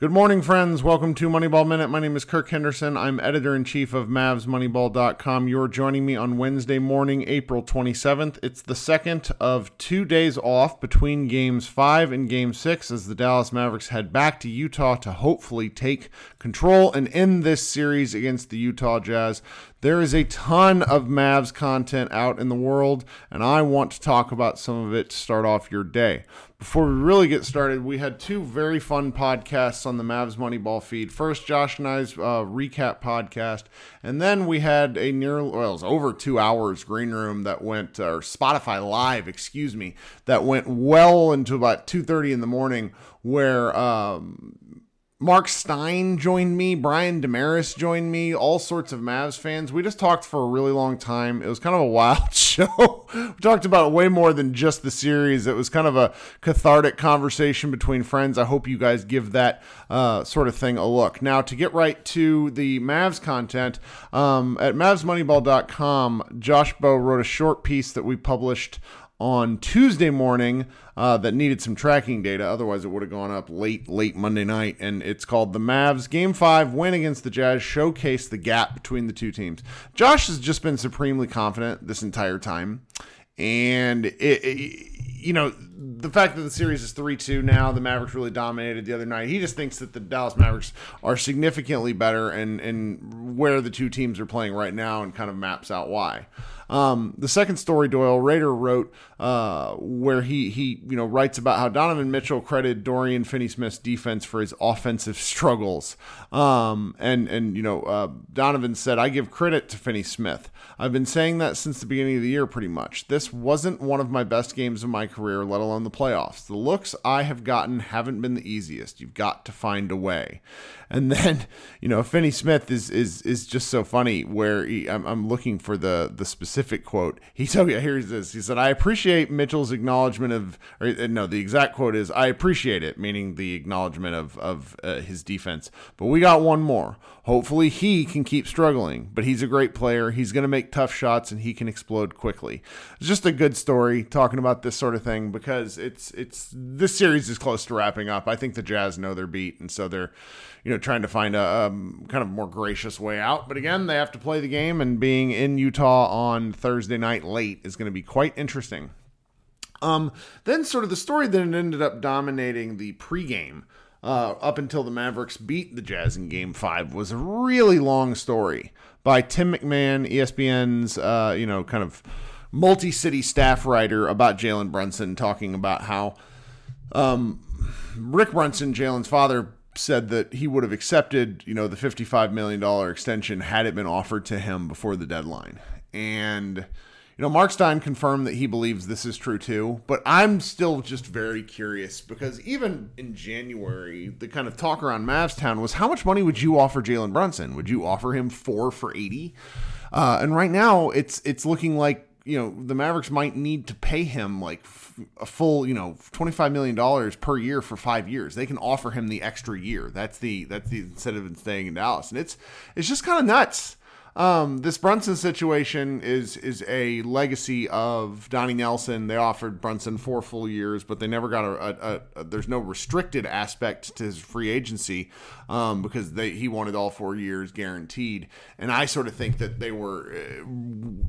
Good morning, friends. Welcome to Moneyball Minute. My name is Kirk Henderson. I'm editor in chief of MavsMoneyball.com. You're joining me on Wednesday morning, April 27th. It's the second of two days off between games five and game six as the Dallas Mavericks head back to Utah to hopefully take control and end this series against the Utah Jazz. There is a ton of Mavs content out in the world, and I want to talk about some of it to start off your day. Before we really get started, we had two very fun podcasts on the Mavs Moneyball feed. First, Josh and I's uh, recap podcast, and then we had a near well, it was over two hours green room that went or Spotify Live, excuse me, that went well into about two thirty in the morning, where um, Mark Stein joined me, Brian Damaris joined me, all sorts of Mavs fans. We just talked for a really long time. It was kind of a wild show. we talked about way more than just the series. It was kind of a cathartic conversation between friends. I hope you guys give that uh, sort of thing a look. Now, to get right to the Mavs content, um, at MavsMoneyball.com, Josh Bowe wrote a short piece that we published on Tuesday morning uh, that needed some tracking data. Otherwise, it would have gone up late, late Monday night. And it's called the Mavs Game 5 win against the Jazz showcased the gap between the two teams. Josh has just been supremely confident this entire time. And, it, it you know, the fact that the series is 3 2 now, the Mavericks really dominated the other night. He just thinks that the Dallas Mavericks are significantly better and, and where the two teams are playing right now and kind of maps out why. Um, the second story Doyle Rader wrote, uh, where he he you know writes about how Donovan Mitchell credited Dorian Finney-Smith's defense for his offensive struggles. Um, and and you know uh, Donovan said, "I give credit to Finney-Smith. I've been saying that since the beginning of the year, pretty much. This wasn't one of my best games of my career, let alone the playoffs. The looks I have gotten haven't been the easiest. You've got to find a way." And then you know Finney Smith is is is just so funny. Where he, I'm, I'm looking for the the specific quote. He told me here's this. He said, "I appreciate Mitchell's acknowledgement of or uh, no, the exact quote is I appreciate it, meaning the acknowledgement of of uh, his defense. But we got one more. Hopefully he can keep struggling, but he's a great player. He's going to make tough shots and he can explode quickly. It's just a good story talking about this sort of thing because it's it's this series is close to wrapping up. I think the Jazz know they're beat and so they're you know trying to find a um, kind of more gracious way out. But again, they have to play the game and being in Utah on Thursday night late is going to be quite interesting. Um, then sort of the story that ended up dominating the pregame uh, up until the Mavericks beat the Jazz in Game Five was a really long story by Tim McMahon, ESPN's uh, you know kind of multi-city staff writer about Jalen Brunson, talking about how um, Rick Brunson, Jalen's father, said that he would have accepted you know the fifty-five million dollar extension had it been offered to him before the deadline, and you know, Mark Stein confirmed that he believes this is true too, but I'm still just very curious because even in January, the kind of talk around Mavstown was how much money would you offer Jalen Brunson? Would you offer him four for 80? Uh, and right now, it's it's looking like you know the Mavericks might need to pay him like a full you know twenty five million dollars per year for five years. They can offer him the extra year. That's the that's the incentive in staying in Dallas, and it's it's just kind of nuts. Um, this Brunson situation is is a legacy of Donnie Nelson. They offered Brunson four full years, but they never got a, a, a there's no restricted aspect to his free agency um, because they he wanted all four years guaranteed. And I sort of think that they were uh,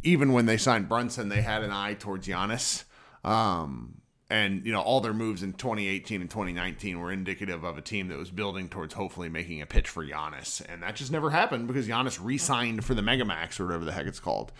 even when they signed Brunson, they had an eye towards Giannis. Um, and you know all their moves in 2018 and 2019 were indicative of a team that was building towards hopefully making a pitch for Giannis, and that just never happened because Giannis re-signed for the Megamax or whatever the heck it's called.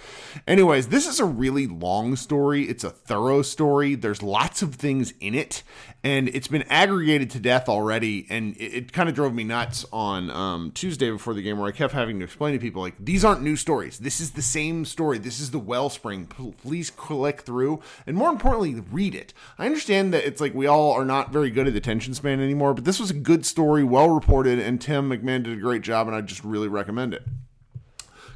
Anyways, this is a really long story. It's a thorough story. There's lots of things in it, and it's been aggregated to death already. And it, it kind of drove me nuts on um, Tuesday before the game, where I kept having to explain to people like these aren't new stories. This is the same story. This is the wellspring. Please click through, and more importantly, read it. I understand that it's like we all are not very good at the attention span anymore, but this was a good story, well reported, and Tim McMahon did a great job, and I just really recommend it.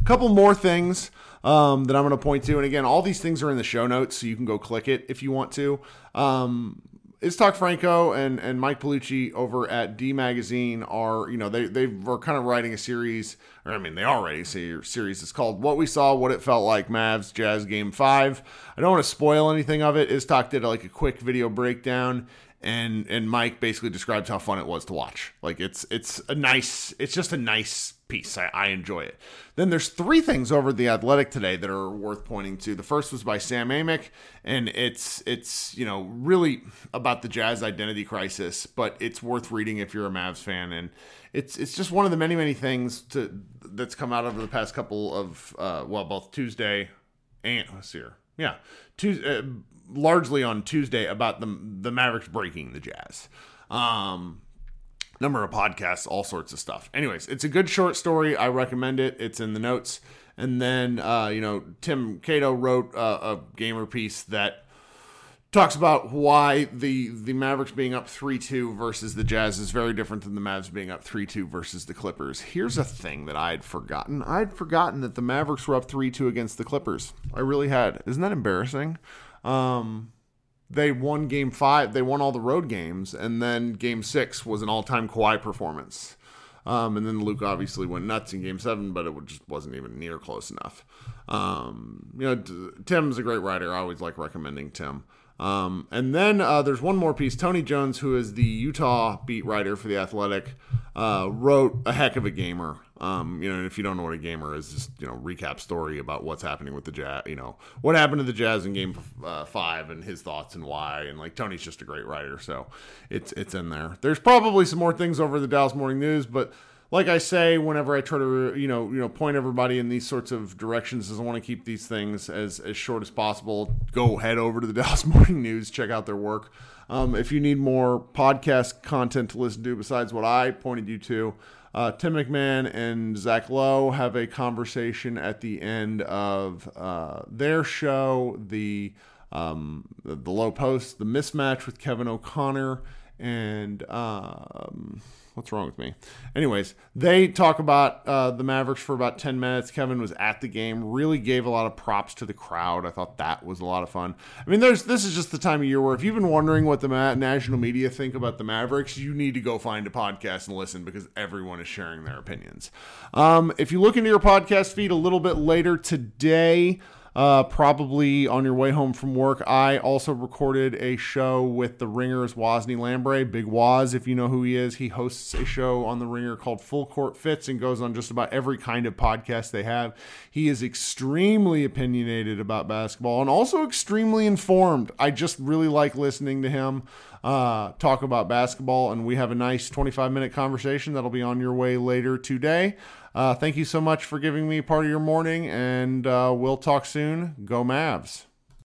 A couple more things um, that I'm going to point to, and again, all these things are in the show notes, so you can go click it if you want to. Um, Iztok Franko and, and Mike Piellucci over at D Magazine are, you know, they, they were kind of writing a series, or I mean, they are writing a series. It's called What We Saw, What It Felt Like Mavs Jazz Game 5. I don't want to spoil anything of it. Iztok did like a quick video breakdown. and and Mike basically describes how fun it was to watch. Like it's it's a nice, it's just a nice piece. I, I enjoy it. Then there's three things over the Athletic today that are worth pointing to. The first was by Sam Amick, and it's it's you know really about the Jazz identity crisis, but it's worth reading if you're a Mavs fan, and it's it's just one of the many many things to that's come out over the past couple of uh, well both Tuesday and let's see here yeah Tuesday. Uh, largely on Tuesday about the the Mavericks breaking the Jazz. Um, number of podcasts, all sorts of stuff. Anyways, it's a good short story. I recommend it. It's in the notes. And then, uh, you know, Tim Cato wrote uh, a gamer piece that talks about why the the Mavericks being up 3-2 versus the Jazz is very different than the Mavs being up 3-2 versus the Clippers. Here's a thing that I had forgotten. I'd forgotten that the Mavericks were up 3-2 against the Clippers. I really had. Isn't that embarrassing? Um, they won game five. They won all the road games, and then game six was an all-time Kawhi performance. Um, and then Luka obviously went nuts in game seven, but it just wasn't even near close enough. Um, you know, Tim's a great writer. I always like recommending Tim. Um, and then uh, there's one more piece. Tony Jones, who is the Utah beat writer for the Athletic, uh, wrote a heck of a gamer. Um, you know, if you don't know what a gamer is, just you know, recap story about what's happening with the Jazz. You know, what happened to the Jazz in Game uh, Five and his thoughts and why. And like Tony's just a great writer, so it's it's in there. There's probably some more things over the Dallas Morning News, but like I say, whenever I try to you know you know point everybody in these sorts of directions, is I want to keep these things as as short as possible. Go head over to the Dallas Morning News, check out their work. Um, if you need more podcast content to listen to besides what I pointed you to, uh, Tim McMahon and Zach Lowe have a conversation at the end of uh, their show, the um, the, the Lowe Post, the mismatch with Kevin O'Connor, and um, What's wrong with me? Anyways, they talk about uh, the Mavericks for about 10 minutes. Kevin was at the game, really gave a lot of props to the crowd. I thought that was a lot of fun. I mean, there's this is just the time of year where if you've been wondering what the ma- national media think about the Mavericks, you need to go find a podcast and listen because everyone is sharing their opinions. Um, if you look into your podcast feed a little bit later today, uh, probably on your way home from work. I also recorded a show with the Ringers Wosny Lambre, Big Woz, if you know who he is. He hosts a show on the Ringer called Full Court Fits and goes on just about every kind of podcast they have. He is extremely opinionated about basketball and also extremely informed. I just really like listening to him uh, talk about basketball, and we have a nice 25 minute conversation that'll be on your way later today. Uh, thank you so much for giving me part of your morning, and uh, we'll talk soon. Go Mavs.